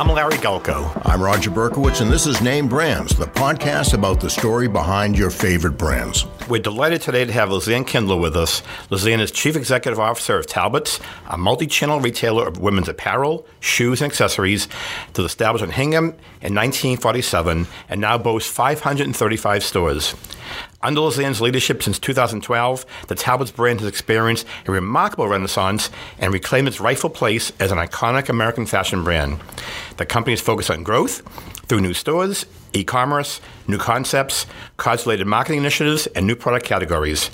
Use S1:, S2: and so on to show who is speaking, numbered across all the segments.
S1: I'm Larry Gulko.
S2: I'm Roger Berkowitz, and this is Name Brands, the podcast about the story behind your favorite brands.
S1: We're delighted today to have Lizanne Kindler with us. Lizanne is Chief Executive Officer of Talbot's, a multi channel retailer of women's apparel, shoes, and accessories that was established in Hingham in 1947 and now boasts 535 stores. Under Lizanne's leadership since 2012, the Talbot's brand has experienced a remarkable renaissance and reclaimed its rightful place as an iconic American fashion brand. The company is focused on growth through new stores, e commerce, new concepts, cause related marketing initiatives, and new product categories.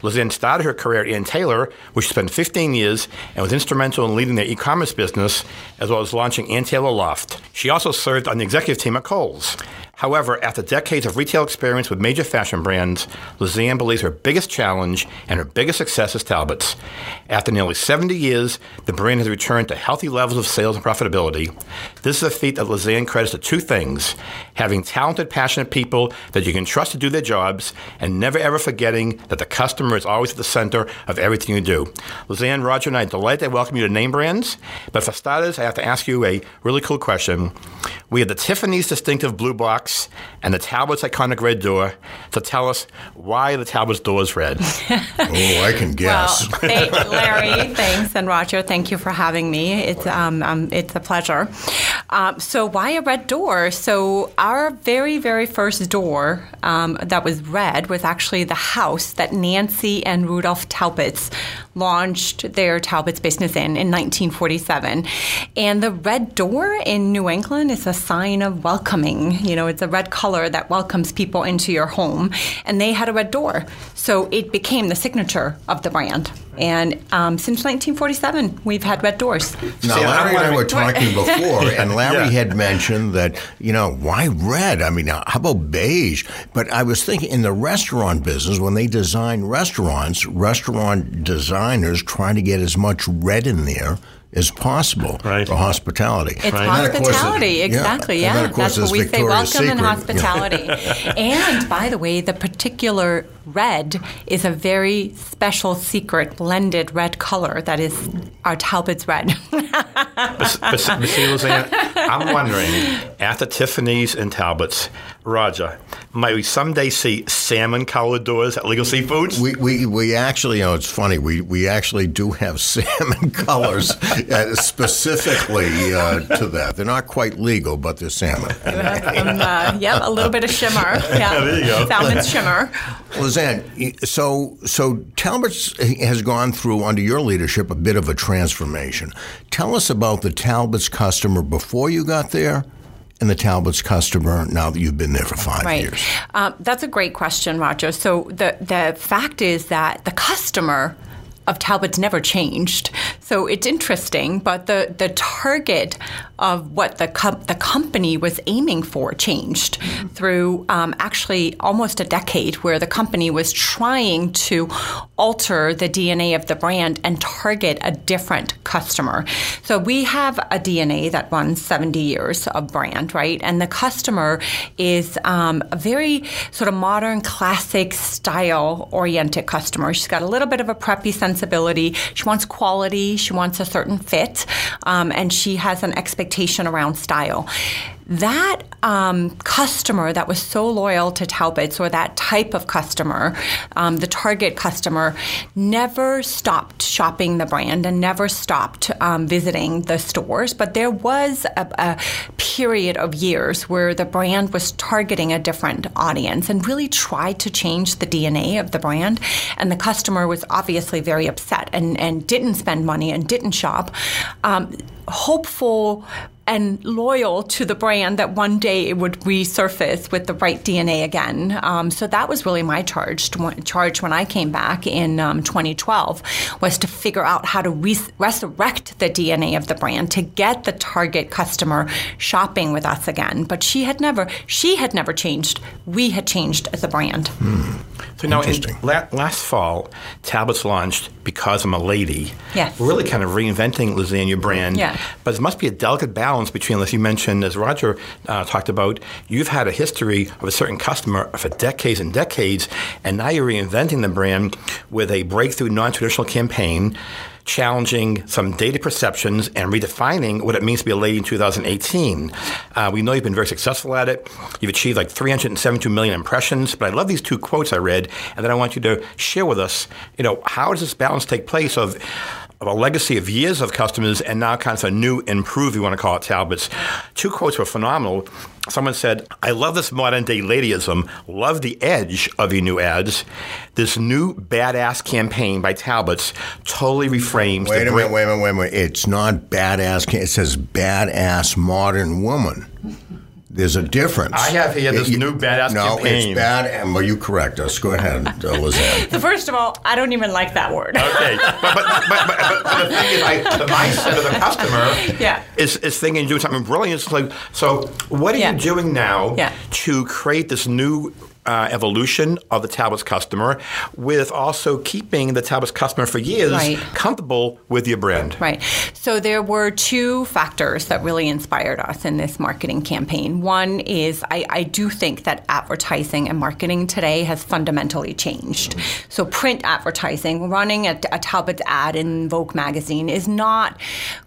S1: Lizanne started her career at Ann Taylor, where she spent 15 years and was instrumental in leading their e commerce business, as well as launching Ann Taylor Loft. She also served on the executive team at Kohl's. However, after decades of retail experience with major fashion brands, Lizanne believes her biggest challenge and her biggest success is Talbot's. After nearly 70 years, the brand has returned to healthy levels of sales and profitability. This is a feat that Lizanne credits to two things having talented, passionate people that you can trust to do their jobs, and never ever forgetting that the customer is always at the center of everything you do. Lizanne, Roger, and I are delighted to welcome you to Name Brands. But for starters, I have to ask you a really cool question. We have the Tiffany's distinctive blue box bucks and the Talbot's iconic red door. to tell us why the Talbot's door is red.
S2: oh, I can guess.
S3: Well, hey, Larry, thanks, and Roger, thank you for having me. It's um, um it's a pleasure. Um, so why a red door? So our very very first door um, that was red was actually the house that Nancy and Rudolph Talbots launched their Talbot's business in in 1947. And the red door in New England is a sign of welcoming. You know, it's a red color that welcomes people into your home. And they had a red door. So it became the signature of the brand. And um, since 1947, we've had red doors.
S2: Now, Larry and I were talking before, and Larry yeah. had mentioned that, you know, why red? I mean, how about beige? But I was thinking in the restaurant business, when they design restaurants, restaurant designers try to get as much red in there as possible
S1: right.
S2: for hospitality.
S3: It's right. hospitality, yeah. exactly. Yeah,
S2: yeah.
S3: that's what we
S2: Victoria's
S3: say. Welcome
S2: Secret.
S3: and hospitality. and by the way, the particular red is a very special, secret blended red color that is our Talbot's red.
S1: I'm wondering after Tiffany's and Talbot's, Roger, might we someday see salmon colored doors at Legal Sea Foods?
S2: We, we, we actually, you know, it's funny. We, we actually do have salmon colors uh, specifically uh, to that. They're not quite legal, but they're salmon.
S3: Some, uh, yep, a little bit of shimmer. Yeah,
S1: there you go.
S3: Salmon shimmer.
S2: So so Talbot's has gone through under your leadership a bit of a transformation. Tell us about the Talbot's customer before you got there and the Talbot's customer now that you've been there for five
S3: right.
S2: years?
S3: Um, that's a great question, Roger. So the the fact is that the customer of Talbot's never changed. So it's interesting, but the, the target of what the com- the company was aiming for changed mm-hmm. through um, actually almost a decade, where the company was trying to alter the DNA of the brand and target a different customer. So we have a DNA that runs 70 years of brand, right? And the customer is um, a very sort of modern, classic, style oriented customer. She's got a little bit of a preppy sensibility. She wants quality. She wants a certain fit, um, and she has an expectation expectation around style that um, customer that was so loyal to Talbot's or that type of customer, um, the target customer, never stopped shopping the brand and never stopped um, visiting the stores. But there was a, a, period of years where the brand was targeting a different audience and really tried to change the DNA of the brand. And the customer was obviously very upset and, and didn't spend money and didn't shop. Um, hopeful and loyal to the brand that one day it would resurface with the right DNA again. Um, so that was really my charge charge when I came back in um, 2012 was to figure out how to res- resurrect the DNA of the brand to get the target customer shopping with us again. But she had never she had never changed. We had changed as a brand.
S2: Hmm.
S1: So now, in, la- last fall, Talbot's launched because I'm a lady.
S3: Yes.
S1: Really kind of reinventing Lasagna brand.
S3: Yeah.
S1: But there must be a delicate balance between, as you mentioned, as Roger uh, talked about, you've had a history of a certain customer for decades and decades, and now you're reinventing the brand with a breakthrough non traditional campaign challenging some data perceptions and redefining what it means to be a lady in 2018. Uh, we know you've been very successful at it. You've achieved like 372 million impressions. But I love these two quotes I read, and then I want you to share with us. You know, how does this balance take place of a legacy of years of customers and now kind of a new improved, you want to call it Talbot's. Two quotes were phenomenal. Someone said, I love this modern day ladyism, love the edge of your new ads. This new badass campaign by Talbot's totally reframes
S2: Wait
S1: the
S2: a
S1: great-
S2: minute, wait a minute, wait a minute. It's not badass. It says badass modern woman. There's a difference.
S1: I have here this
S2: You-
S1: new badass
S2: no,
S1: campaign.
S2: No, it's bad. And well, you correct us. Go ahead, uh, Lizanne.
S3: So first of all, I don't even like that word.
S1: Okay, but, but, but, but, but, but the thing is, I, the mindset of the customer
S3: Yeah.
S1: is, is thinking doing something brilliant. It's like, so what are
S3: Yeah.
S1: you doing now
S3: Yeah.
S1: to create this new uh, evolution of the Talbot's customer with also keeping the Talbot's customer for years
S3: Right.
S1: comfortable with your brand?
S3: Right. So there were two factors that really inspired us in this marketing campaign. One is I, I do think that advertising and marketing today has fundamentally changed. So print advertising, running a, a Talbot ad in Vogue magazine is not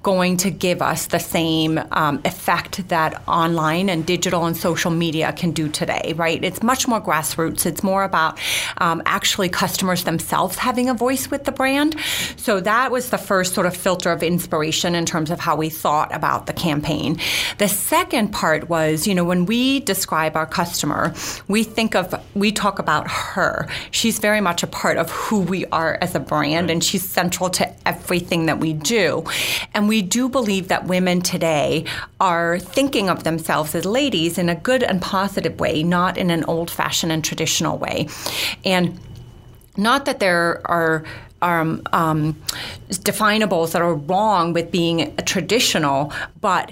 S3: going to give us the same um, effect that online and digital and social media can do today, right? It's much more grassroots. It's more about um, actually customers themselves having a voice with the brand. So that was the first sort of filter of inspiration in terms of how we thought about the campaign. The second part was, you know, when we describe our customer, we think of, we talk about her. She's very much a part of who we are as a brand, and she's central to everything that we do. And we do believe that women today are thinking of themselves as ladies in a good and positive way, not in an old fashioned and traditional way. And not that there are um, um, definables that are wrong with being traditional, but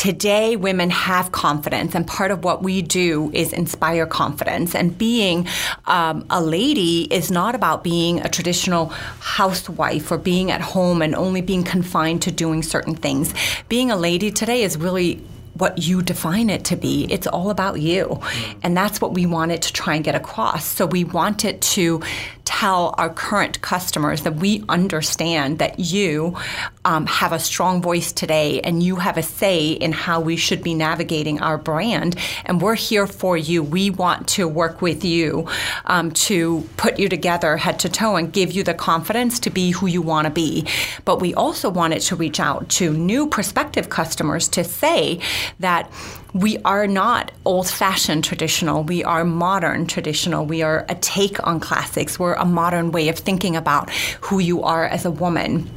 S3: Today, women have confidence, and part of what we do is inspire confidence. And being um, a lady is not about being a traditional housewife or being at home and only being confined to doing certain things. Being a lady today is really what you define it to be. It's all about you. Mm. And that's what we wanted to try and get across. So we wanted to tell our current customers that we understand that you um, have a strong voice today and you have a say in how we should be navigating our brand. And we're here for you. We want to work with you um, to put you together head to toe and give you the confidence to be who you want to be. But we also wanted to reach out to new prospective customers to say that we are not old fashioned traditional. We are modern traditional. We are a take on classics. We're a modern way of thinking about who you are as a woman.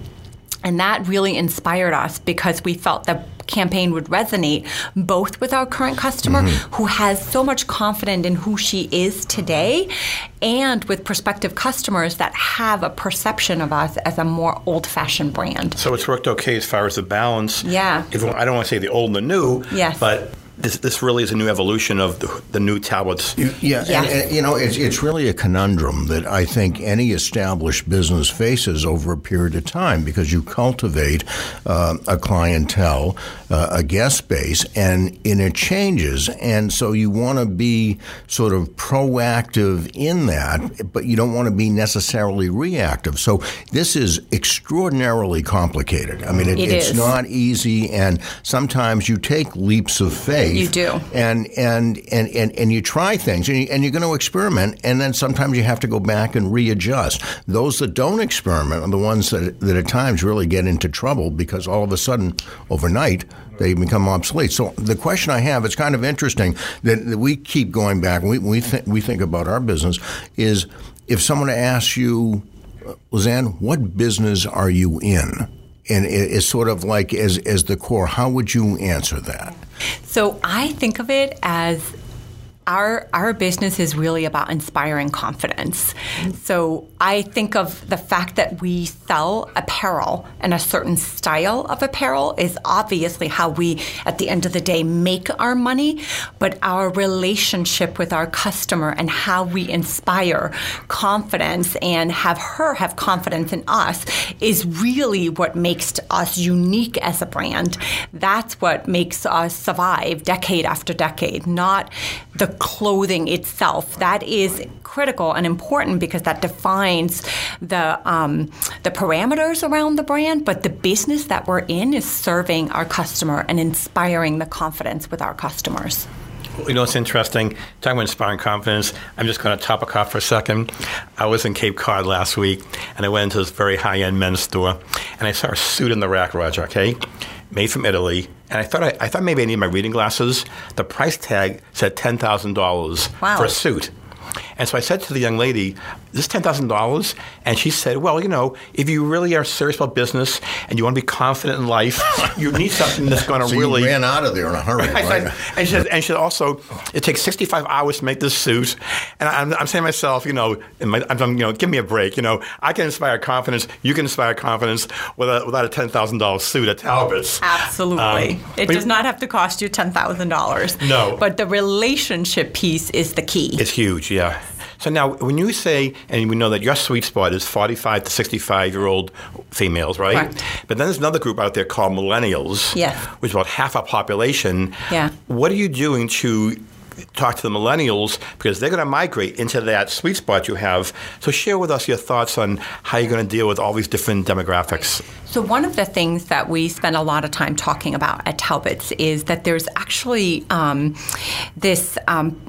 S3: And that really inspired us because we felt the campaign would resonate both with our current customer
S2: Mm-hmm.
S3: who has so much confidence in who she is today and with prospective customers that have a perception of us as a more old fashioned brand.
S1: So it's worked okay as far as the balance.
S3: Yeah.
S1: If, I don't want to say the old and the new,
S3: Yes.
S1: but this, this really is a new evolution of the, the new Talbot's.
S2: Yeah,
S3: Yes.
S2: and, and, you know, it's, it's really a conundrum that I think any established business faces over a period of time because you cultivate uh, a clientele, uh, a guest base, and, and it changes. And so you want to be sort of proactive in that, but you don't want to be necessarily reactive. So this is extraordinarily complicated. I mean, it,
S3: It
S2: it's
S3: is.
S2: not easy, and sometimes you take leaps of faith.
S3: You do.
S2: And and and and, and you try things, and, you, and you're going to experiment, and then sometimes you have to go back and readjust. Those that don't experiment are the ones that that at times really get into trouble because all of a sudden, overnight, they become obsolete. So the question I have, it's kind of interesting that, that we keep going back. We we think we think about our business is if someone asks you, uh, Lizanne, what business are you in? And it- it's sort of like as as the core. How would you answer that?
S3: So I think of it as our our business is really about inspiring confidence. So I think of the fact that we sell apparel and a certain style of apparel is obviously how we at the end of the day make our money, but our relationship with our customer and how we inspire confidence and have her have confidence in us is really what makes us unique as a brand. That's what makes us survive decade after decade, not the clothing itself. That is critical and important because that defines the um, the parameters around the brand. But the business that we're in is serving our customer and inspiring the confidence with our customers.
S1: You know, it's interesting. Talking about inspiring confidence, I'm just going to top a off for a second. I was in Cape Cod last week, and I went into this very high end men's store, and I saw a suit in the rack, Roger, okay? Made from Italy. And I thought I, I thought maybe I need my reading glasses. The price tag said $10,000
S3: wow.
S1: for a suit. And so I said to the young lady, "This ten thousand dollars?" And she said, "Well, you know, if you really are serious about business and you want to be confident in life, you need something that's going to
S2: so
S1: really."
S2: You ran out of there in a hurry, right?
S1: Said, and she said, and she said also, it takes sixty-five hours to make this suit. And I'm, I'm saying to myself, you know, my, I'm, you know, give me a break. You know, I can inspire confidence. You can inspire confidence without, without a ten thousand dollars suit at Talbot's.
S3: Absolutely, um, it does not have to cost you ten thousand dollars.
S1: No,
S3: but the relationship piece is the key.
S1: It's huge. Yeah. So now, when you say, and we know that your sweet spot is 45 to 65 year old females, right?
S3: Correct.
S1: But then there's another group out there called millennials,
S3: yes.
S1: which is about half our population.
S3: Yeah.
S1: What are you doing to talk to the millennials because they're going to migrate into that sweet spot you have. So share with us your thoughts on how you're going to deal with all these different demographics.
S3: So one of the things that we spend a lot of time talking about at Talbot's is that there's actually um, this. Um,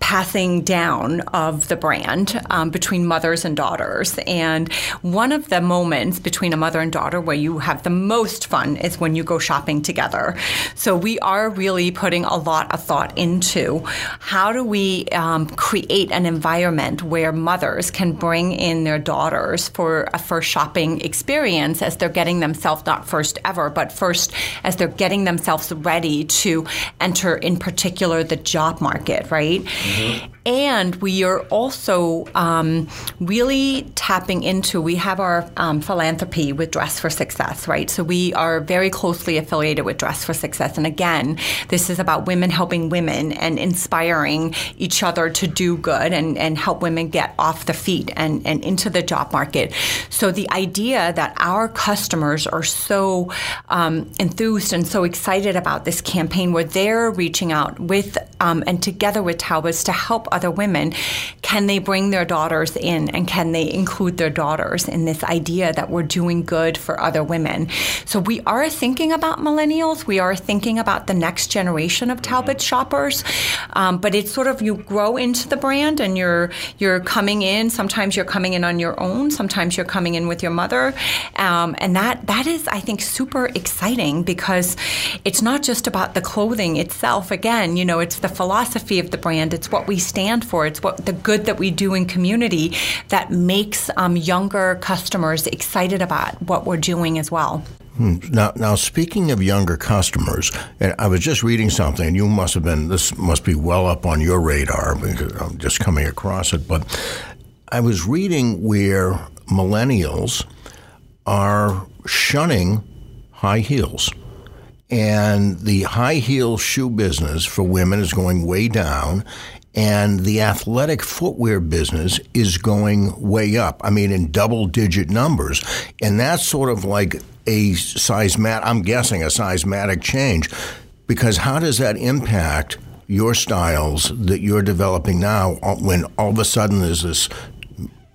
S3: passing down of the brand um, between mothers and daughters. And one of the moments between a mother and daughter where you have the most fun is when you go shopping together. So we are really putting a lot of thought into how do we um, create an environment where mothers can bring in their daughters for a first shopping experience as they're getting themselves not first ever, but first as they're getting themselves ready to enter, in particular, the job market, right? Mm-hmm. And we are also um, really tapping into, we have our um, philanthropy with Dress for Success, right? So we are very closely affiliated with Dress for Success. And again, this is about women helping women and inspiring each other to do good and, and help women get off the feet and, and into the job market. So the idea that our customers are so um, enthused and so excited about this campaign where they're reaching out with um, and together with Talbot's to help other women, can they bring their daughters in and can they include their daughters in this idea that we're doing good for other women? So we are thinking about millennials. We are thinking about the next generation of Talbot shoppers. Um, but it's sort of you grow into the brand and you're you're coming in. Sometimes you're coming in on your own. Sometimes you're coming in with your mother, um, and that that is I think super exciting because it's not just about the clothing itself. Again, you know, it's the philosophy of the brand. It's what we stand for. It's what the good that we do in community that makes um, younger customers excited about what we're doing as well.
S2: Hmm. Now, now speaking of younger customers, and I was just reading something, and you must have been this must be well up on your radar because I'm just coming across it. But I was reading where millennials are shunning high heels. And the high heel shoe business for women is going way down, and the athletic footwear business is going way up. I mean, in double digit numbers. And that's sort of like a seismatic, I'm guessing, a seismatic change. Because how does that impact your styles that you're developing now uh, when all of a sudden there's this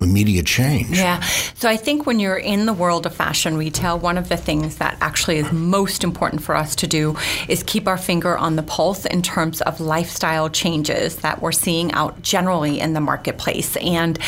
S2: immediate change.
S3: Yeah. So I think when you're in the world of fashion retail, one of the things that actually is most important for us to do is keep our finger on the pulse in terms of lifestyle changes that we're seeing out generally in the marketplace. And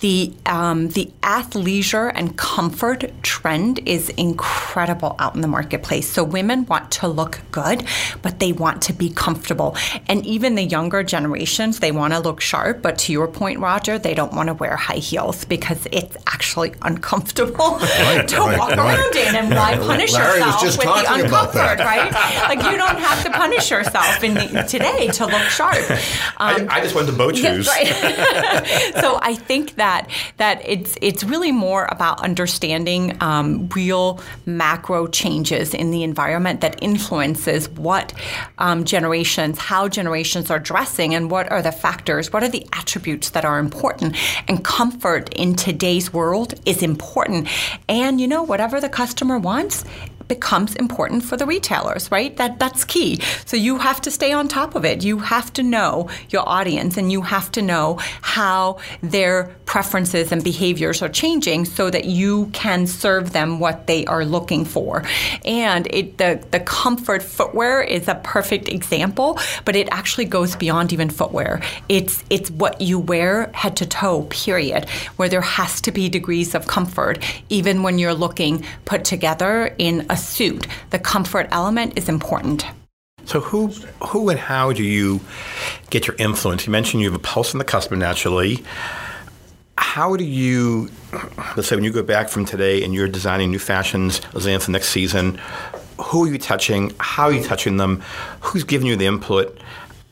S3: the um, the athleisure and comfort trend is incredible out in the marketplace. So women want to look good, but they want to be comfortable. And even the younger generations, they want to look sharp, but to your point, Roger, they don't want to wear high heels heels because it's actually uncomfortable right, to right, walk right. around in. And why punish
S2: Larry
S3: yourself
S2: with
S3: the uncomfort, right? Like you don't have to punish yourself in the, today to look sharp.
S1: Um, I, I, just went to boat shoes.
S3: right. so I think that that it's it's really more about understanding um, real macro changes in the environment that influences what um, generations, how generations are dressing, and what are the factors, what are the attributes that are important, and comfort comfort in today's world is important. And you know, whatever the customer wants, becomes important for the retailers, right? That that's key. So you have to stay on top of it. You have to know your audience and you have to know how their preferences and behaviors are changing so that you can serve them what they are looking for. And it, the the comfort footwear is a perfect example, but it actually goes beyond even footwear. It's it's what you wear head to toe, period, where there has to be degrees of comfort even when you're looking put together in a suit. The comfort element is important.
S1: So who who and how do you get your influence? You mentioned you have a pulse on the customer naturally. How do you, let's say, when you go back from today and you're designing new fashions, let's for next season, who are you touching? How are you touching them? Who's giving you the input?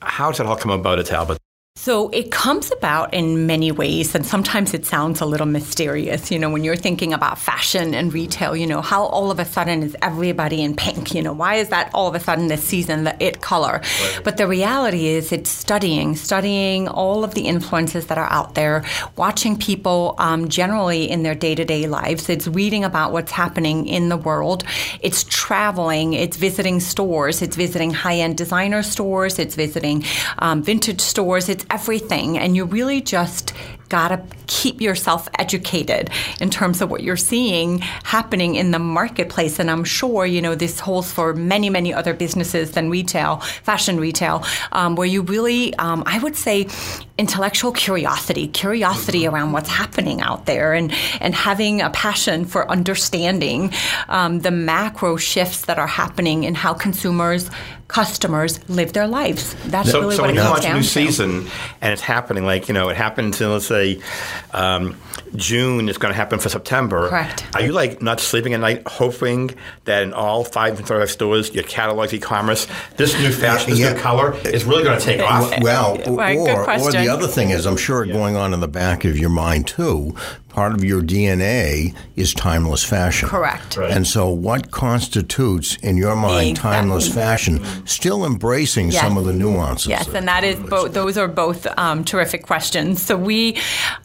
S1: How does it all come about at Talbot?
S3: So it comes about in many ways, and sometimes it sounds a little mysterious. You know, when you're thinking about fashion and retail, you know, how all of a sudden is everybody in pink? You know, why is that all of a sudden this season the it color? Right. But the reality is, it's studying, studying all of the influences that are out there, watching people um, generally in their day to day lives. It's reading about what's happening in the world. It's traveling. It's visiting stores. It's visiting high end designer stores. It's visiting um, vintage stores. It's everything, and you really just got to keep yourself educated in terms of what you're seeing happening in the marketplace. And I'm sure, you know, this holds for many, many other businesses than retail, fashion retail, um, where you really, um, I would say, intellectual curiosity, curiosity mm-hmm. around what's happening out there, and, and having a passion for understanding um, the macro shifts that are happening in how consumers customers live their lives. That's
S1: so,
S3: really
S1: so
S3: what
S1: when
S3: it
S1: you
S3: comes
S1: launch a
S3: down
S1: new
S3: to.
S1: season and it's happening, like you know, it happened in let's say um, June. is going to happen for September.
S3: Correct.
S1: Are you like not sleeping at night, hoping that in all five and thirty-five stores, your catalogs, e-commerce, this new fashion, this
S2: Yeah.
S1: new color is really going to take off?
S2: Well,
S3: Right,
S2: or, or the other thing is, I'm sure going on in the back of your mind too, part of your DNA is timeless fashion.
S3: Correct.
S1: Right.
S2: And so, what constitutes, in your mind,
S3: Exactly.
S2: timeless fashion? Still embracing
S3: Yes.
S2: some of the nuances.
S3: Yes,
S2: of
S3: and that is both. Those are both um, terrific questions. So we,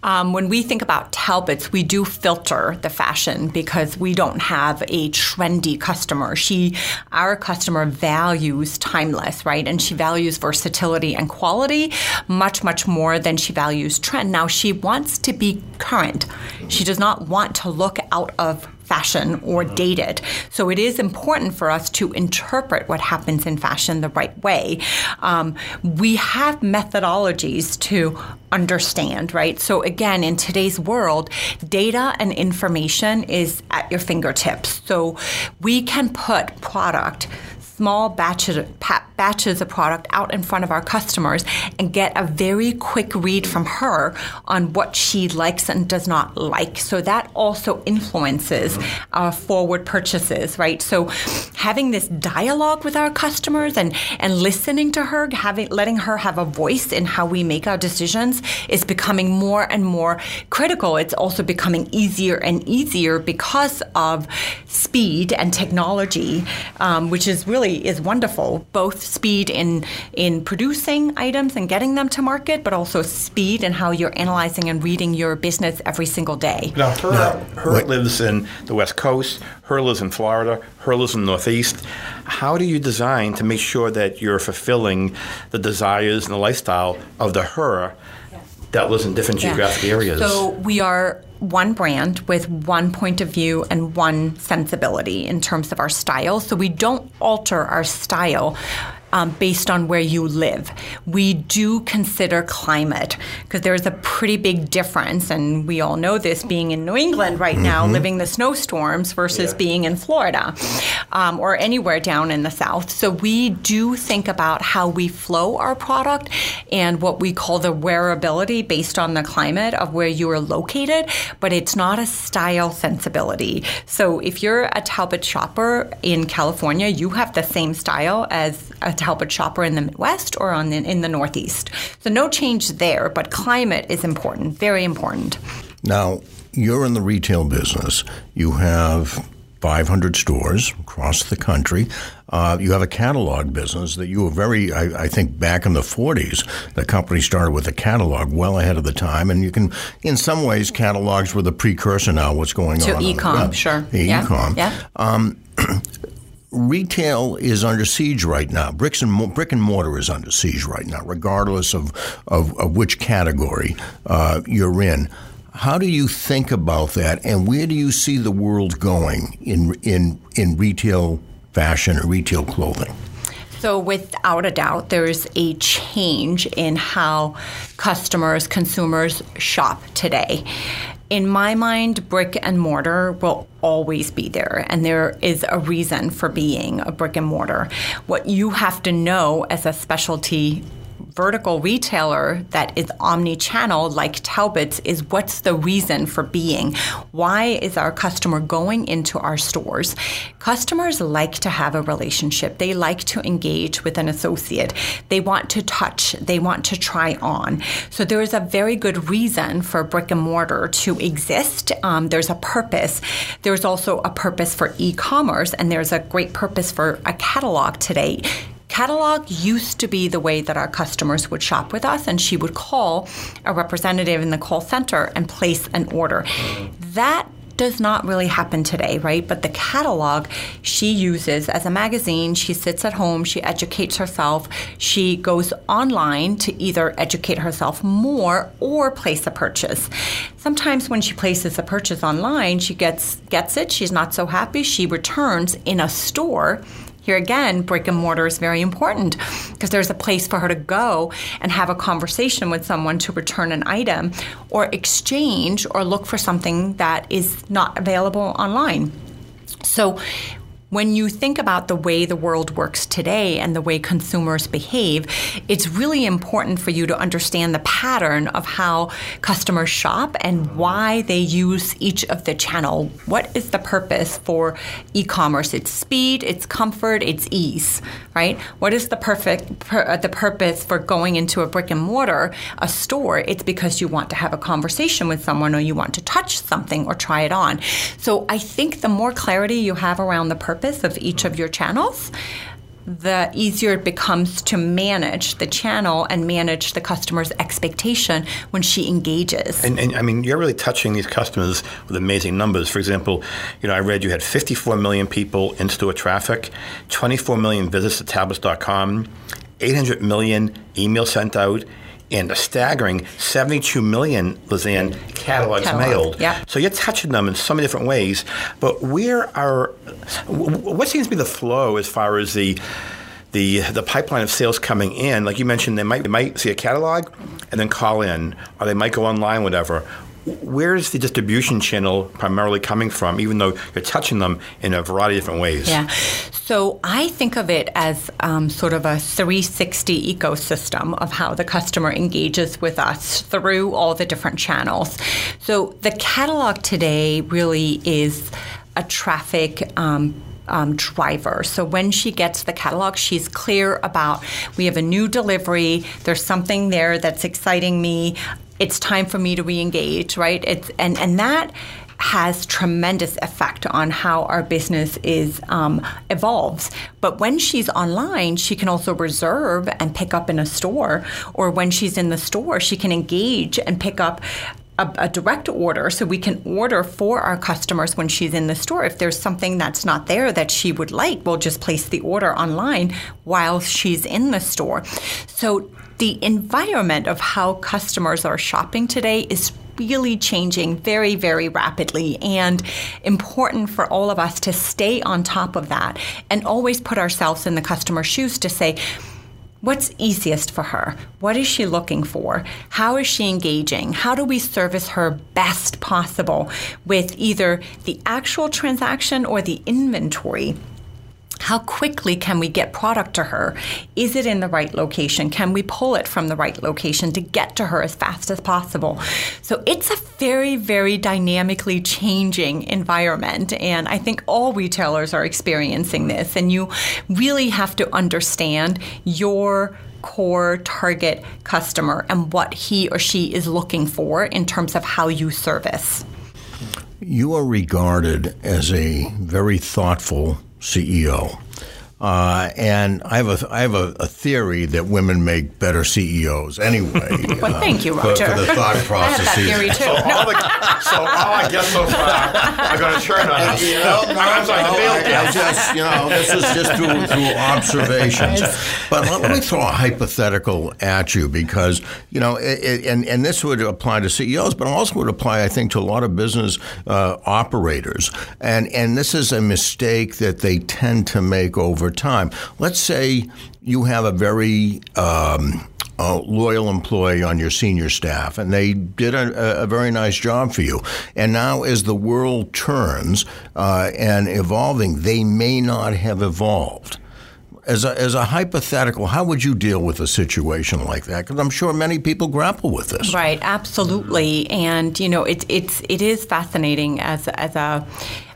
S3: um, when we think about Talbots, we do filter the fashion because we don't have a trendy customer. She, our customer, values timeless, right, and she values versatility and quality much, much more than she values trend. Now she wants to be current. She does not want to look out of fashion or dated. So it is important for us to interpret what happens in fashion the right way. Um, we have methodologies to understand, right? So again, in today's world, data and information is at your fingertips. So we can put product small batches, batches of product out in front of our customers and get a very quick read from her on what she likes and does not like. So that also influences our forward purchases, right? So having this dialogue with our customers and, and listening to her, having letting her have a voice in how we make our decisions is becoming more and more critical. It's also becoming easier and easier because of speed and technology, um, which is really is wonderful. Both speed in in producing items and getting them to market, but also speed in how you're analyzing and reading your business every single day.
S1: Now, her,
S2: Now,
S1: her
S2: what-
S1: lives in the West Coast, her lives in Florida, her lives in the Northeast. How do you design to make sure that you're fulfilling the desires and the lifestyle of the her that lives in different
S3: Yeah.
S1: geographic areas?
S3: So we are one brand with one point of view and one sensibility in terms of our style. So we don't alter our style. Um, based on where you live, we do consider climate because there's a pretty big difference, and we all know this being in New England right now, living the snowstorms versus
S1: Yeah.
S3: being in Florida um, or anywhere down in the South. So we do think about how we flow our product and what we call the wearability based on the climate of where you are located, but it's not a style sensibility. So if you're a Talbot shopper in California, you have the same style as a Talbot shopper in the Midwest or on the, in the Northeast. So no change there, but climate is important, very important.
S2: Now, you're in the retail business. You have 500 stores across the country. Uh, you have a catalog business that you were very, I, I think, back in the 40s, the company started with a catalog well ahead of the time. And you can, in some ways, catalogs were the precursor now what's going
S3: To
S2: on. on the
S3: e-com,
S2: web.
S3: sure.
S2: The
S3: Yeah,
S2: e-com.
S3: yeah.
S2: retail is under siege right now. Bricks and brick and mortar is under siege right now, regardless of of, of which category uh, you're in. How do you think about that, and where do you see the world going in in in retail fashion or retail clothing?
S3: So, without a doubt, there's a change in how customers, consumers shop today. In my mind, brick and mortar will always be there, and there is a reason for being a brick and mortar. What you have to know as a specialty vertical retailer that is omni-channel like Talbot's is what's the reason for being? Why is our customer going into our stores? Customers like to have a relationship. They like to engage with an associate. They want to touch. They want to try on. So there is a very good reason for brick and mortar to exist. Um, there's a purpose. There's also a purpose for e-commerce, and there's a great purpose for a catalog today Catalog used to be the way that our customers would shop with us, and she would call a representative in the call center and place an order. Mm-hmm. That does not really happen today, right? But the catalog she uses as a magazine, she sits at home, she educates herself, she goes online to either educate herself more or place a purchase. Sometimes when she places a purchase online, she gets gets it, she's not so happy, she returns in a store here again, brick and mortar is very important because there's a place for her to go and have a conversation with someone to return an item or exchange or look for something that is not available online. So when you think about the way the world works today and the way consumers behave, it's really important for you to understand the pattern of how customers shop and why they use each of the channel. What is the purpose for e-commerce? It's speed, it's comfort, it's ease, right? What is the perfect per, uh, the purpose for going into a brick and mortar, a store? It's because you want to have a conversation with someone or you want to touch something or try it on. So I think the more clarity you have around the purpose purpose of each of your channels, the easier it becomes to manage the channel and manage the customer's expectation when she engages.
S1: And, and, I mean, you're really touching these customers with amazing numbers. For example, you know, I read you had 54 million people in store traffic, 24 million visits to talbots.com, 800 million emails sent out, and a staggering 72 million Lizanne catalogs Catalog. mailed.
S3: Yeah.
S1: So you're touching them in so many different ways. But where are what seems to be the flow as far as the the the pipeline of sales coming in? Like you mentioned, they might they might see a catalog and then call in, or they might go online, whatever where's the distribution channel primarily coming from, even though you're touching them in a variety of different ways?
S3: Yeah. So I think of it as um, sort of a 360 ecosystem of how the customer engages with us through all the different channels. So the catalog today really is a traffic. Um, um, driver. So when she gets the catalog, she's clear about we have a new delivery. There's something there that's exciting me it's time for me to re-engage, right? It's and and that has tremendous effect on how our business is um, evolves. But when she's online, she can also reserve and pick up in a store, or when she's in the store, she can engage and pick up a, a, direct order so we can order for our customers when she's in the store. If there's something that's not there that she would like, we'll just place the order online while she's in the store. So the environment of how customers are shopping today is really changing very, very rapidly and important for all of us to stay on top of that and always put ourselves in the customer's shoes to say, What's easiest for her? What is she looking for? How is she engaging? How do we service her best possible with either the actual transaction or the inventory? How quickly can we get product to her? Is it in the right location? Can we pull it from the right location to get to her as fast as possible? So it's a very, very dynamically changing environment. And I think all retailers are experiencing this. And you really have to understand your core target customer and what he or she is looking for in terms of how you service.
S2: You are regarded as a very thoughtful CEO. Uh, and I have a I have a, a, theory that women make better CEOs anyway.
S3: well, uh, thank you, Roger.
S2: For, for the thought process.
S3: I have that theory too. So, all,
S1: the, so all I guess so far are going to turn on us. You know, no,
S2: I'm sorry, no, I, I just, you know, this is just through, through observations. But let, let, me throw a hypothetical at you because, you know, it, it, and, and this would apply to CEOs, but also would apply, I think, to a lot of business uh, operators. And, and this is a mistake that they tend to make over time. Let's say you have a very um, a loyal employee on your senior staff, and they did a, a, very nice job for you. And now, as the world turns uh, and evolving, they may not have evolved. As a, as a hypothetical, how would you deal with a situation like that? Because I'm sure many people grapple with this.
S3: Right, absolutely, and you know, it's it's it is fascinating as as a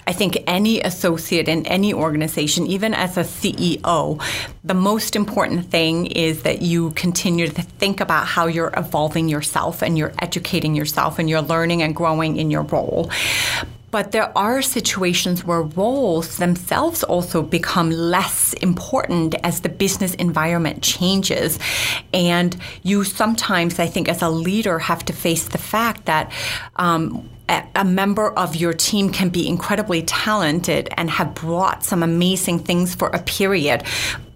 S3: I think any associate in any organization, even as a CEO, the most important thing is that you continue to think about how you're evolving yourself and you're educating yourself and you're learning and growing in your role. But there are situations where roles themselves also become less important as the business environment changes. And you sometimes, I think, as a leader, have to face the fact that um, a member of your team can be incredibly talented and have brought some amazing things for a period.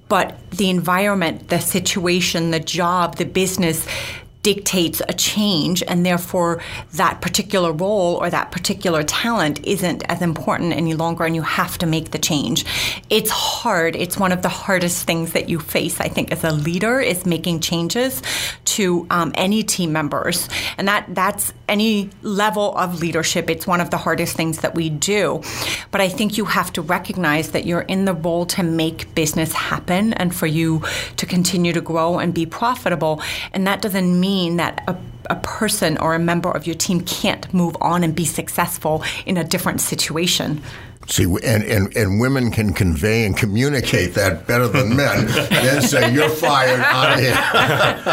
S3: But the environment, the situation, the job, the business dictates a change, and therefore that particular role or that particular talent isn't as important any longer, and you have to make the change. It's hard. It's one of the hardest things that you face, I think, as a leader, is making changes to um, any team members, and that that's any level of leadership. It's one of the hardest things that we do, but I think you have to recognize that you're in the role to make business happen and for you to continue to grow and be profitable, and that doesn't mean mean that a, a person or a member of your team can't move on and be successful in a different situation.
S2: See, and, and, and women can convey and communicate that better than men. then say, you're fired out of here.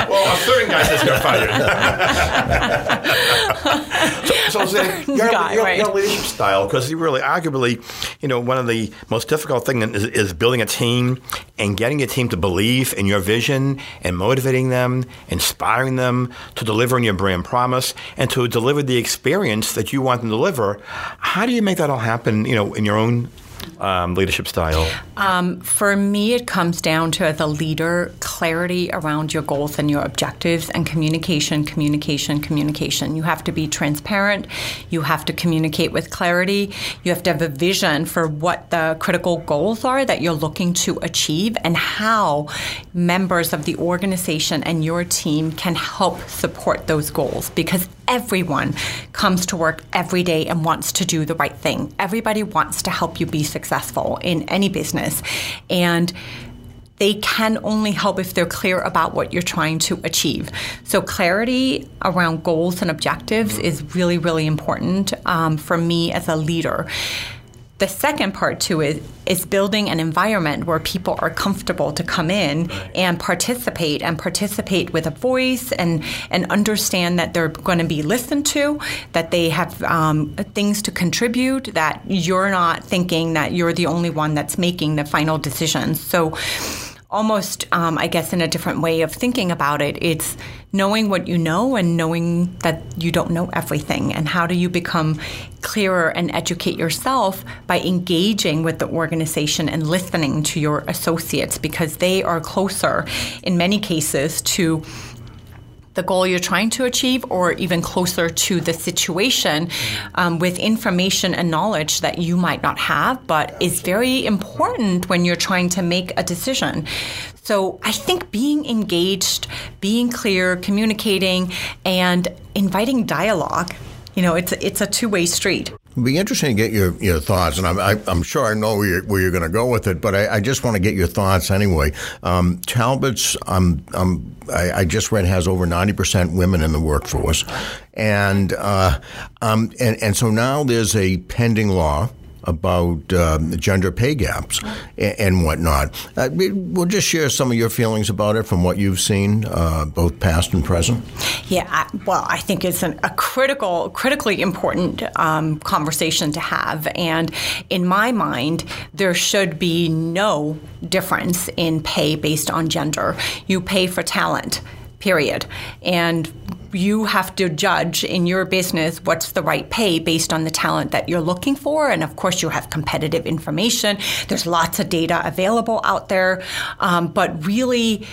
S1: well, a certain guy says you're fired. so, so your, guy, your, right. your, leadership style, because you really, arguably, you know, one of the most difficult things is, is building a team and getting a team to believe in your vision and motivating them, inspiring them to deliver on your brand promise and to deliver the experience that you want them to deliver. How do you make that all happen, you know, in your own um, leadership style?
S3: Um, for me, it comes down to as a leader, clarity around your goals and your objectives, and communication, communication, communication. You have to be transparent. You have to communicate with clarity. You have to have a vision for what the critical goals are that you're looking to achieve and how members of the organization and your team can help support those goals because everyone comes to work every day and wants to do the right thing. Everybody wants to help you be successful in any business. And they can only help if they're clear about what you're trying to achieve. So, clarity around goals and objectives is really, really important um, for me as a leader. The second part to it is building an environment where people are comfortable to come in and participate and participate with a voice and and understand that they're going to be listened to, that they have um, things to contribute, that you're not thinking that you're the only one that's making the final decisions. So almost, um, I guess, in a different way of thinking about it. It's knowing what you know and knowing that you don't know everything. And how do you become clearer and educate yourself by engaging with the organization and listening to your associates because they are closer in many cases to the goal you're trying to achieve or even closer to the situation um, with information and knowledge that you might not have, but is very important when you're trying to make a decision. So I think being engaged, being clear, communicating, and inviting dialogue, you know, it's, it's a two way street.
S2: It'd be interesting to get your, your thoughts, and I'm, I, am sure I know where you're, where you're going to go with it, but I, I, just want to get your thoughts anyway. Um, Talbot's, um, um, I, I, just read, has over 90% women in the workforce. And, uh, um, and, and so now there's a pending law about um, gender pay gaps and, and whatnot. Uh, we'll just share some of your feelings about it from what you've seen, uh, both past and present.
S3: Yeah, I, well, I think it's an, a critical, critically important um, conversation to have, and in my mind, there should be no difference in pay based on gender. You pay for talent period. And you have to judge in your business what's the right pay based on the talent that you're looking for. And of course, you have competitive information. There's lots of data available out there. Um, but really,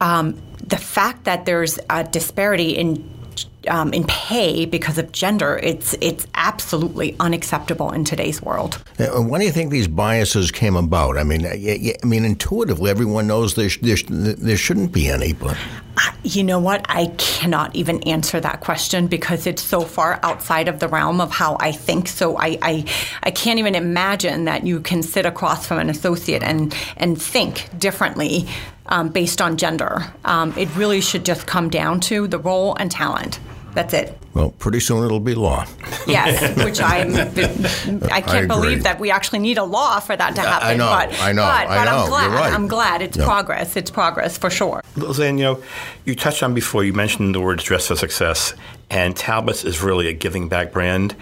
S3: um, the fact that there's a disparity in um, in pay because of gender, it's it's absolutely unacceptable in today's world.
S2: And when do you think these biases came about? I mean, I mean, intuitively, everyone knows there, there, there shouldn't be any, but
S3: you know what? I cannot even answer that question because it's so far outside of the realm of how I think. So I, I, I can't even imagine that you can sit across from an associate and, and think differently um, based on gender. Um, it really should just come down to the role and talent. That's it.
S2: Well, pretty soon it'll be law.
S3: Yes, which I'm. I can't I believe that we actually need a law for that to happen.
S2: I know.
S3: But,
S2: I know.
S3: But,
S2: I know.
S3: I'm glad.
S2: Right.
S3: I'm glad it's progress. It's progress for sure.
S1: Lizanne, you know, you touched on before. You mentioned the word "dress for success," and Talbot's is really a giving back brand.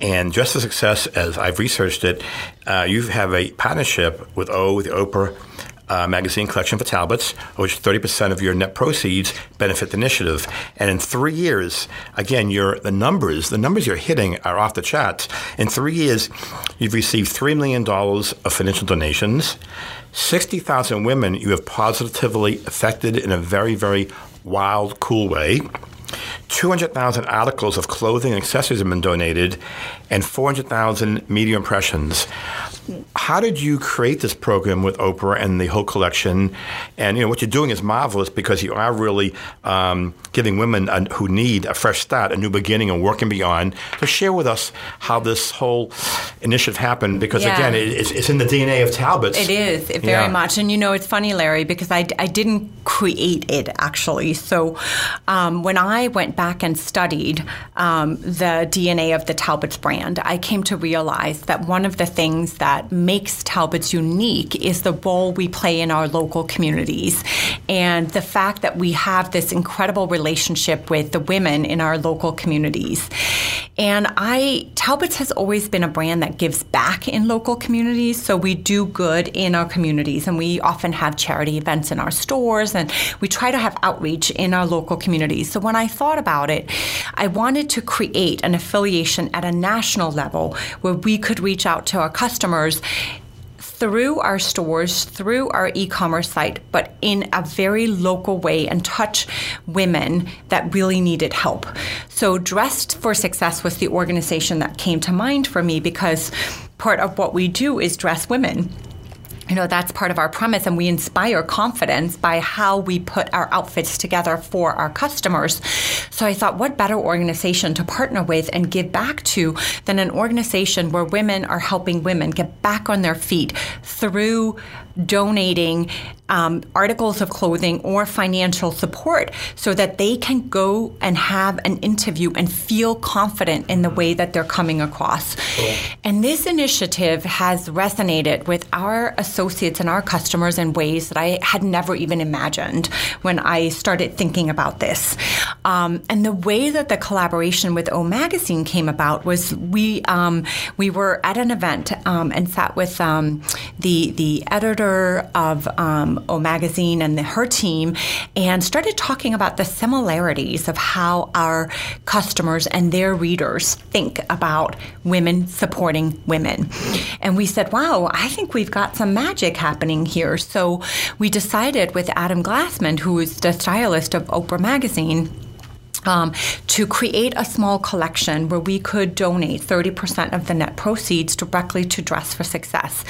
S1: And "Dress for Success," as I've researched it, uh, you have a partnership with O, with Oprah uh, magazine collection for Talbots, which 30% of your net proceeds benefit the initiative. And in three years, again, your the numbers, the numbers you're hitting are off the charts. In three years, you've received $3 million of financial donations. 60,000 women you have positively affected in a very, very wild, cool way. 200,000 articles of clothing and accessories have been donated, and 400,000 media impressions. How did you create this program with Oprah and the whole collection? And you know what you're doing is marvelous because you are really um, giving women a, who need a fresh start, a new beginning, and working beyond. So share with us how this whole initiative happened because yeah. again, it, it's, it's, in the DNA of Talbot's.
S3: It is very yeah. much, and you know it's funny, Larry, because I, I didn't create it actually. So um, when I went back and studied um, the DNA of the Talbot's brand, I came to realize that one of the things that that makes Talbot's unique is the role we play in our local communities and the fact that we have this incredible relationship with the women in our local communities. And I Talbot's has always been a brand that gives back in local communities, so we do good in our communities and we often have charity events in our stores and we try to have outreach in our local communities. So when I thought about it, I wanted to create an affiliation at a national level where we could reach out to our customers customers through our stores, through our e commerce site, but in a very local way and touch women that really needed help. So, Dress for Success was the organization that came to mind for me because part of what we do is dress women you know that's part of our premise and we inspire confidence by how we put our outfits together for our customers. So i thought what better organization to partner with and give back to than an organization where women are helping women get back on their feet through donating um, articles of clothing or financial support so that they can go and have an interview and feel confident in the way that they're coming across. Cool. And this initiative has resonated with our associates and our customers in ways that I had never even imagined when I started thinking about this. Um, and the way that the collaboration with O Magazine came about was we um, we were at an event um, and sat with um, the the editor of um, O Magazine and the, her team and started talking about the similarities of how our customers and their readers think about women supporting women. And we said, wow, I think we've got some magic happening here. So we decided with Adam Glassman, who is the stylist of Oprah Magazine, um, to create a small collection where we could donate 30% of the net proceeds directly to Dress for Success.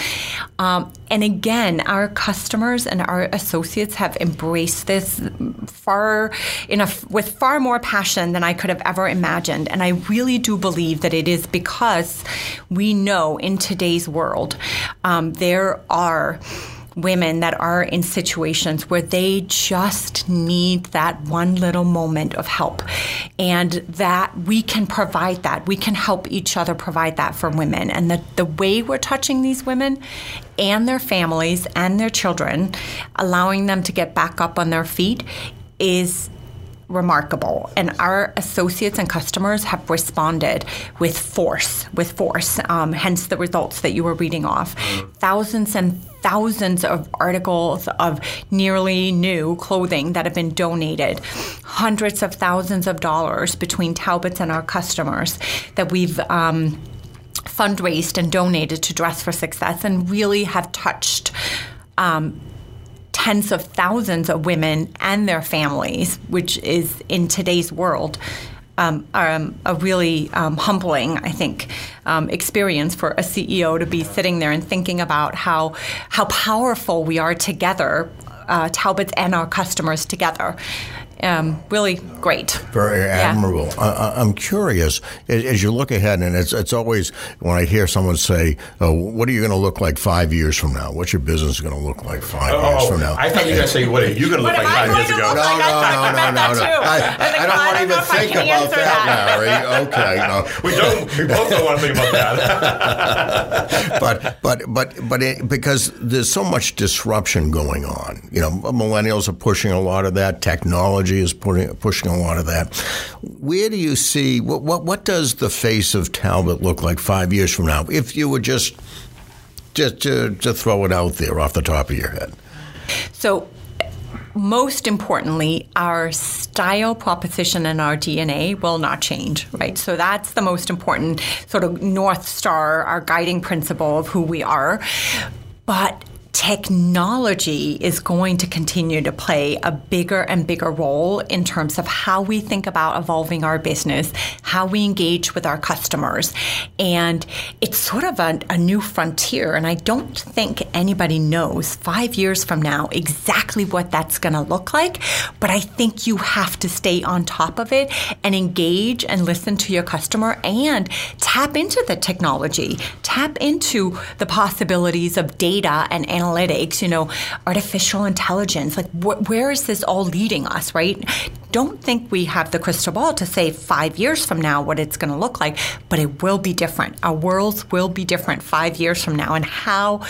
S3: Um, and again, our customers and our associates have embraced this far in a, with far more passion than I could have ever imagined. And I really do believe that it is because we know in today's world um, there are women that are in situations where they just need that one little moment of help. And that we can provide that. We can help each other provide that for women. And the, the way we're touching these women and their families and their children, allowing them to get back up on their feet, is remarkable and our associates and customers have responded with force with force um, hence the results that you were reading off. Thousands and thousands of articles of nearly new clothing that have been donated. Hundreds of thousands of dollars between talbots and our customers that we've um, fundraised and donated to dress for success and really have touched um, tens of thousands of women and their families, which is in today's world. Um, um, a really um, humbling, I think, um, experience for a CEO to be sitting there and thinking about how how powerful we are together, uh, Talbots and our customers together um, really great.
S2: Very admirable. Yeah. I, am curious as you look ahead, and it's it's always when I hear someone say, oh, "What are you going to look like five years from now? What's your business going to look like five oh, years from now?"
S1: I thought you were going to say, "What are you going to look like five years ago?"
S2: No, no, no, no, no, no. I, I, I don't want to even think about that, that, Larry. Okay, no,
S1: we don't. We both don't want to think about
S2: that. but but but but it, because there's so much disruption going on, you know, millennials are pushing a lot of that technology is putting, pushing a lot of that. Where do you see what, what what does the face of Talbot look like five years from now? If you were just just to, to throw it out there off the top of your head.
S3: So most importantly, our style proposition and our DNA will not change, right? So that's the most important sort of North Star, our guiding principle of who we are. But technology is going to continue to play a bigger and bigger role in terms of how we think about evolving our business, how we engage with our customers. And it's sort of a, a new frontier. And I don't think anybody knows five years from now exactly what that's going to look like. But I think you have to stay on top of it and engage and listen to your customer and tap into the technology, tap into the possibilities of data and analytics analytics, you know, artificial intelligence. Like, wh- where is this all leading us, right? Don't think we have the crystal ball to say five years from now what it's going to look like, but it will be different. Our worlds will be different five years from now, and how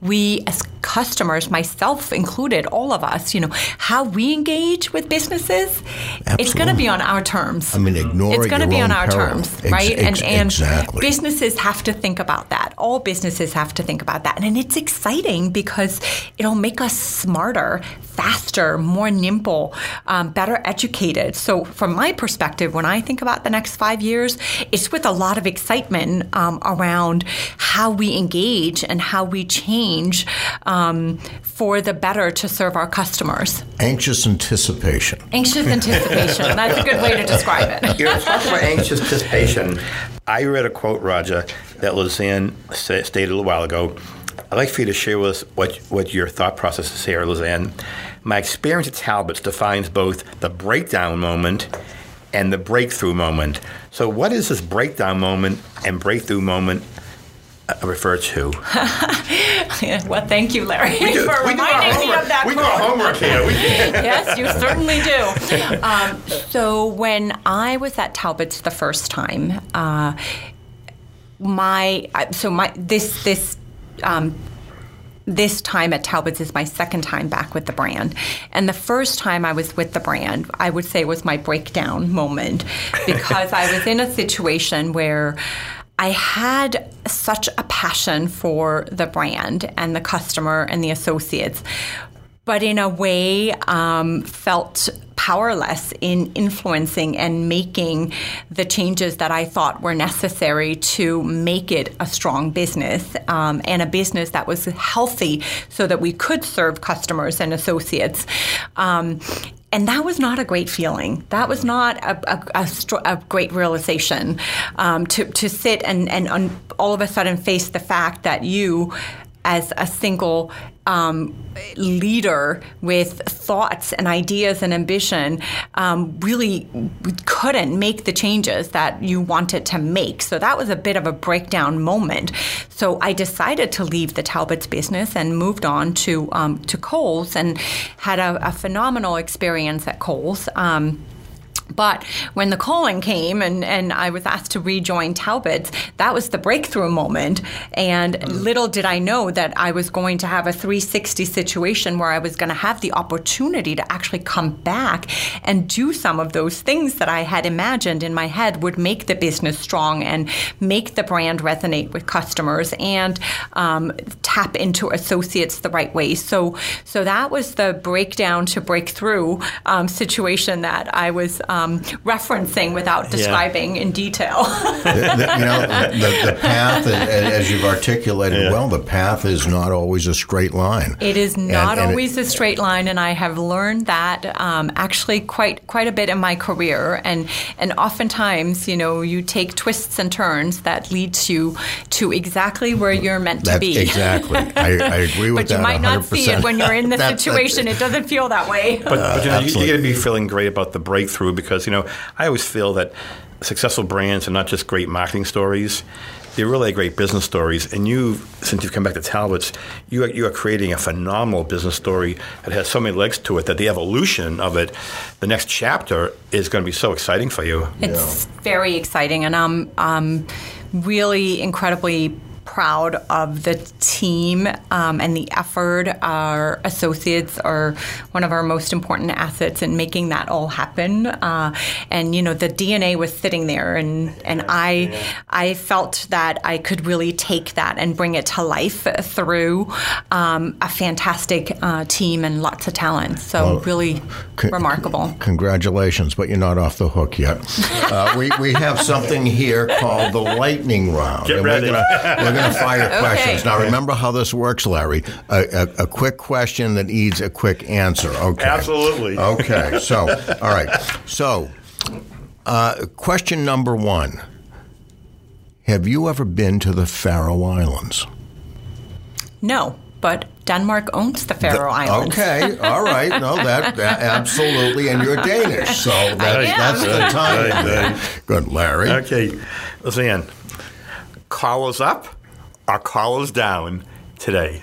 S3: we as customers, myself included, all of us, you know, how we engage with businesses, Absolutely. it's going to be on our terms.
S2: I mean, ignoring
S3: it's going to be on our peril. terms, right?
S2: Ex- and and exactly.
S3: businesses have to think about that. All businesses have to think about that, and it's exciting because it'll make us smarter, faster, more nimble, um, better educated. So, from my perspective, when I think about the next five years, it's with a lot of excitement um, around how we engage and how we change um, Um, for the better to serve our customers.
S2: Anxious anticipation.
S3: Anxious anticipation. That's a good way to describe it.
S1: You're talking about anxious anticipation. I read a quote, Roger, that Lizanne stated a little while ago. I'd like for you to share with us what, what your thought process is here, Lizanne. My experience at Talbot's defines both the breakdown moment and the breakthrough moment. So, what is this breakdown moment and breakthrough moment refer to?
S3: well, thank you, Larry, do, for reminding me of that.
S1: We
S3: quote.
S1: do homework here.
S3: yes, you certainly do. Um, so, when I was at Talbot's the first time, uh, my so my this this um, this time at Talbot's is my second time back with the brand. And the first time I was with the brand, I would say was my breakdown moment because I was in a situation where I had such a passion for the brand and the customer and the associates, but in a way um, felt powerless in influencing and making the changes that I thought were necessary to make it a strong business um, and a business that was healthy so that we could serve customers and associates. Um, and that was not a great feeling. That was not a, a, a, a great realization um, to, to sit and, and un, all of a sudden face the fact that you as a single um, leader with thoughts and ideas and ambition um, really couldn't make the changes that you wanted to make. So that was a bit of a breakdown moment. So I decided to leave the Talbots business and moved on to um, to Kohl's and had a, a, phenomenal experience at Kohl's. Um, but when the calling came and, and I was asked to rejoin Talbot's, that was the breakthrough moment. And little did I know that I was going to have a 360 situation where I was going to have the opportunity to actually come back and do some of those things that I had imagined in my head would make the business strong and make the brand resonate with customers and um, tap into associates the right way. So, so that was the breakdown to breakthrough um, situation that I was. Um, referencing without describing yeah. in detail.
S2: the, the, you know, the, the path, as you've articulated yeah. well, the path is not always a straight line.
S3: It is not and, and always it, a straight line, and I have learned that um, actually quite quite a bit in my career. And and oftentimes, you know, you take twists and turns that leads you to exactly where you're meant to be.
S2: Exactly, I, I agree with
S3: but that. But you might 100%. not see it when you're in the situation. it doesn't feel that way.
S1: But, but you know, you, you got to be feeling great about the breakthrough because because you know I always feel that successful brands are not just great marketing stories; they're really great business stories. And you, since you've come back to Talbot's, you are, you are creating a phenomenal business story that has so many legs to it that the evolution of it, the next chapter, is going to be so exciting for you.
S3: It's yeah. very exciting, and I'm, I'm really incredibly proud of the team um, and the effort. Our associates are one of our most important assets in making that all happen. Uh, and you know, the DNA was sitting there, and and I I felt that I could really take that and bring it to life through um, a fantastic uh, team and lots of talent. So well, really con- remarkable.
S2: Congratulations, but you're not off the hook yet. uh, we we have something here called the lightning round.
S1: Get ready. We're
S2: gonna, we're going to fire okay. questions. Now, remember how this works, Larry. A, a, a, quick question that needs a quick answer. Okay.
S1: Absolutely.
S2: Okay. So, all right. So, uh, question number one Have you ever been to the Faroe Islands?
S3: No, but Denmark owns the Faroe the, Islands.
S2: Okay, all right. No, that, that, absolutely. And you're Danish, so that, that's the time. Good, Larry.
S1: Okay, Lizanne us up or collars down today?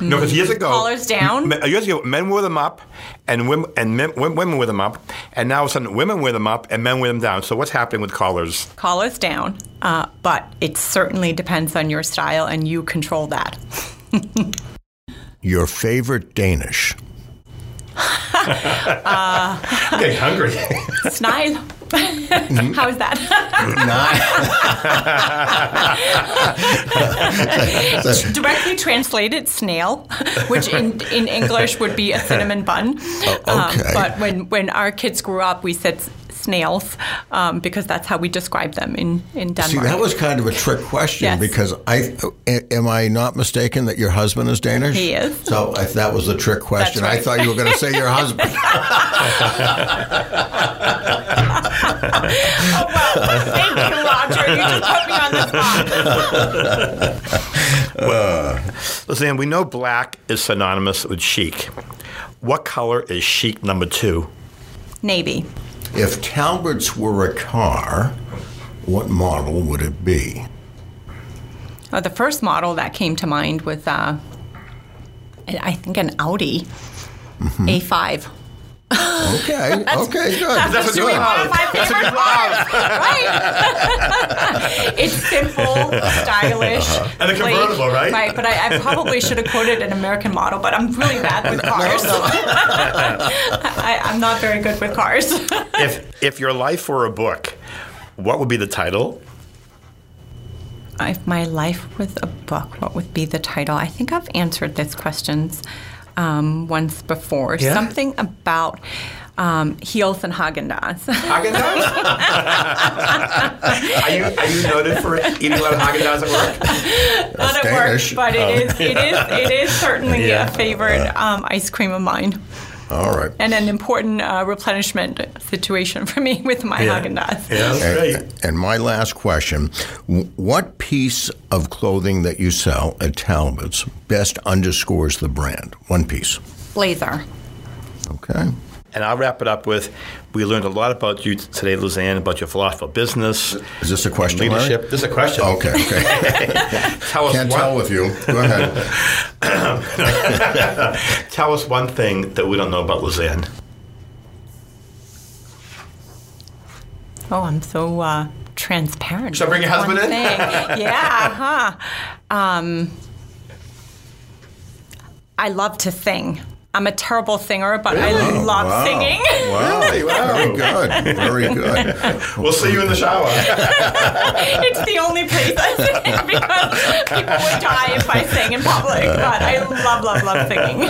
S1: No, because years ago,
S3: collars down.
S1: Years ago, men wore them up, and women and men, women wear them up, and now all of a sudden, women wear them up and men wear them down. So what's happening with collars?
S3: Collars down, uh, but it certainly depends on your style, and you control that.
S2: your favorite Danish?
S1: uh, I'm getting hungry.
S3: Snegl. How is that? Directly translated, snail, which in, in English would be a cinnamon bun.
S2: Oh, okay.
S3: Um, but when, when our kids grew up, we said snails um, because that's how we describe them in, in Denmark.
S2: See, that was kind of a trick question yes. because I am I not mistaken that your husband is Danish?
S3: He is.
S2: So if that was a trick question. Right. I thought you were going to say your husband.
S3: oh, thank you, Roger. You just put me on the spot.
S1: uh, listen, we know black is synonymous with chic. What color is chic number two?
S3: Navy.
S2: If Talbot's were a car, what model would it be?
S3: Uh, the first model that came to mind was, uh, I think, an Audi mm-hmm. A5.
S2: Okay. okay. Good. That's,
S3: That's good. one of my favorite cars. right. it's simple, stylish,
S1: uh-huh. and a convertible,
S3: like,
S1: right?
S3: Right. But I, I, probably should have quoted an American model, but I'm really bad with cars. No, no. I, I'm not very good with cars.
S1: if if your life were a book, what would be the title?
S3: If my life was a book, what would be the title? I think I've answered this questions um, once before. Yeah. Something about um, heels and Haagen Dazs.
S1: Haagen Dazs? are, you, are you noted for eating a lot of Haagen Dazs at work?
S3: Not at work, but it oh. is it is it is certainly yeah. a favorite um, ice cream of mine.
S2: All right.
S3: And an important uh, replenishment situation for me with my
S1: Yeah.
S3: Haagen-Dazs.
S1: Yeah, that's great.
S2: And, and my last question What piece of clothing that you sell at Talbot's best underscores the brand? One piece.
S3: Blazer.
S2: Okay.
S1: And I'll wrap it up with we learned a lot about you today, Lizanne, about your philosophy of business,
S2: Is this a question, Larry?
S1: leadership. This is a question.
S2: Okay, okay.
S1: Tell us
S2: Can't
S1: one,
S2: tell with you. Go ahead.
S1: Tell us one thing that we don't know about Lizanne.
S3: Oh, I'm so uh, transparent.
S1: Should I bring your husband
S3: one
S1: in?
S3: thing. yeah, huh? Um, I love to sing. I'm a terrible singer, but I love
S2: Wow.
S3: singing.
S2: Wow. Very good. Very good.
S1: We'll see you in the shower.
S3: it's the only place I sing because people would die if I sang in public. But I love, love, love singing.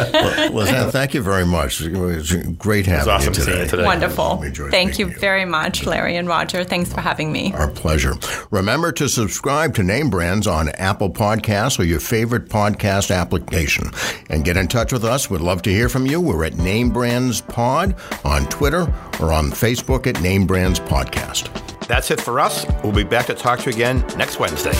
S2: Lizanne, thank you very much. It was great having
S1: awesome
S2: you
S1: seeing
S2: today.
S1: you today.
S3: Wonderful.
S2: We
S3: Thank you
S2: meeting you.
S3: very much, Larry and Roger. Thanks for having me.
S2: Our pleasure. Remember to subscribe to Name Brands on Apple Podcasts or your favorite podcast application. And get in touch with us. We'd love to hear from you. We're at Name Brands Pod on Twitter or on Facebook at Name Brands Podcast.
S1: That's it for us. We'll be back to talk to you again next Wednesday.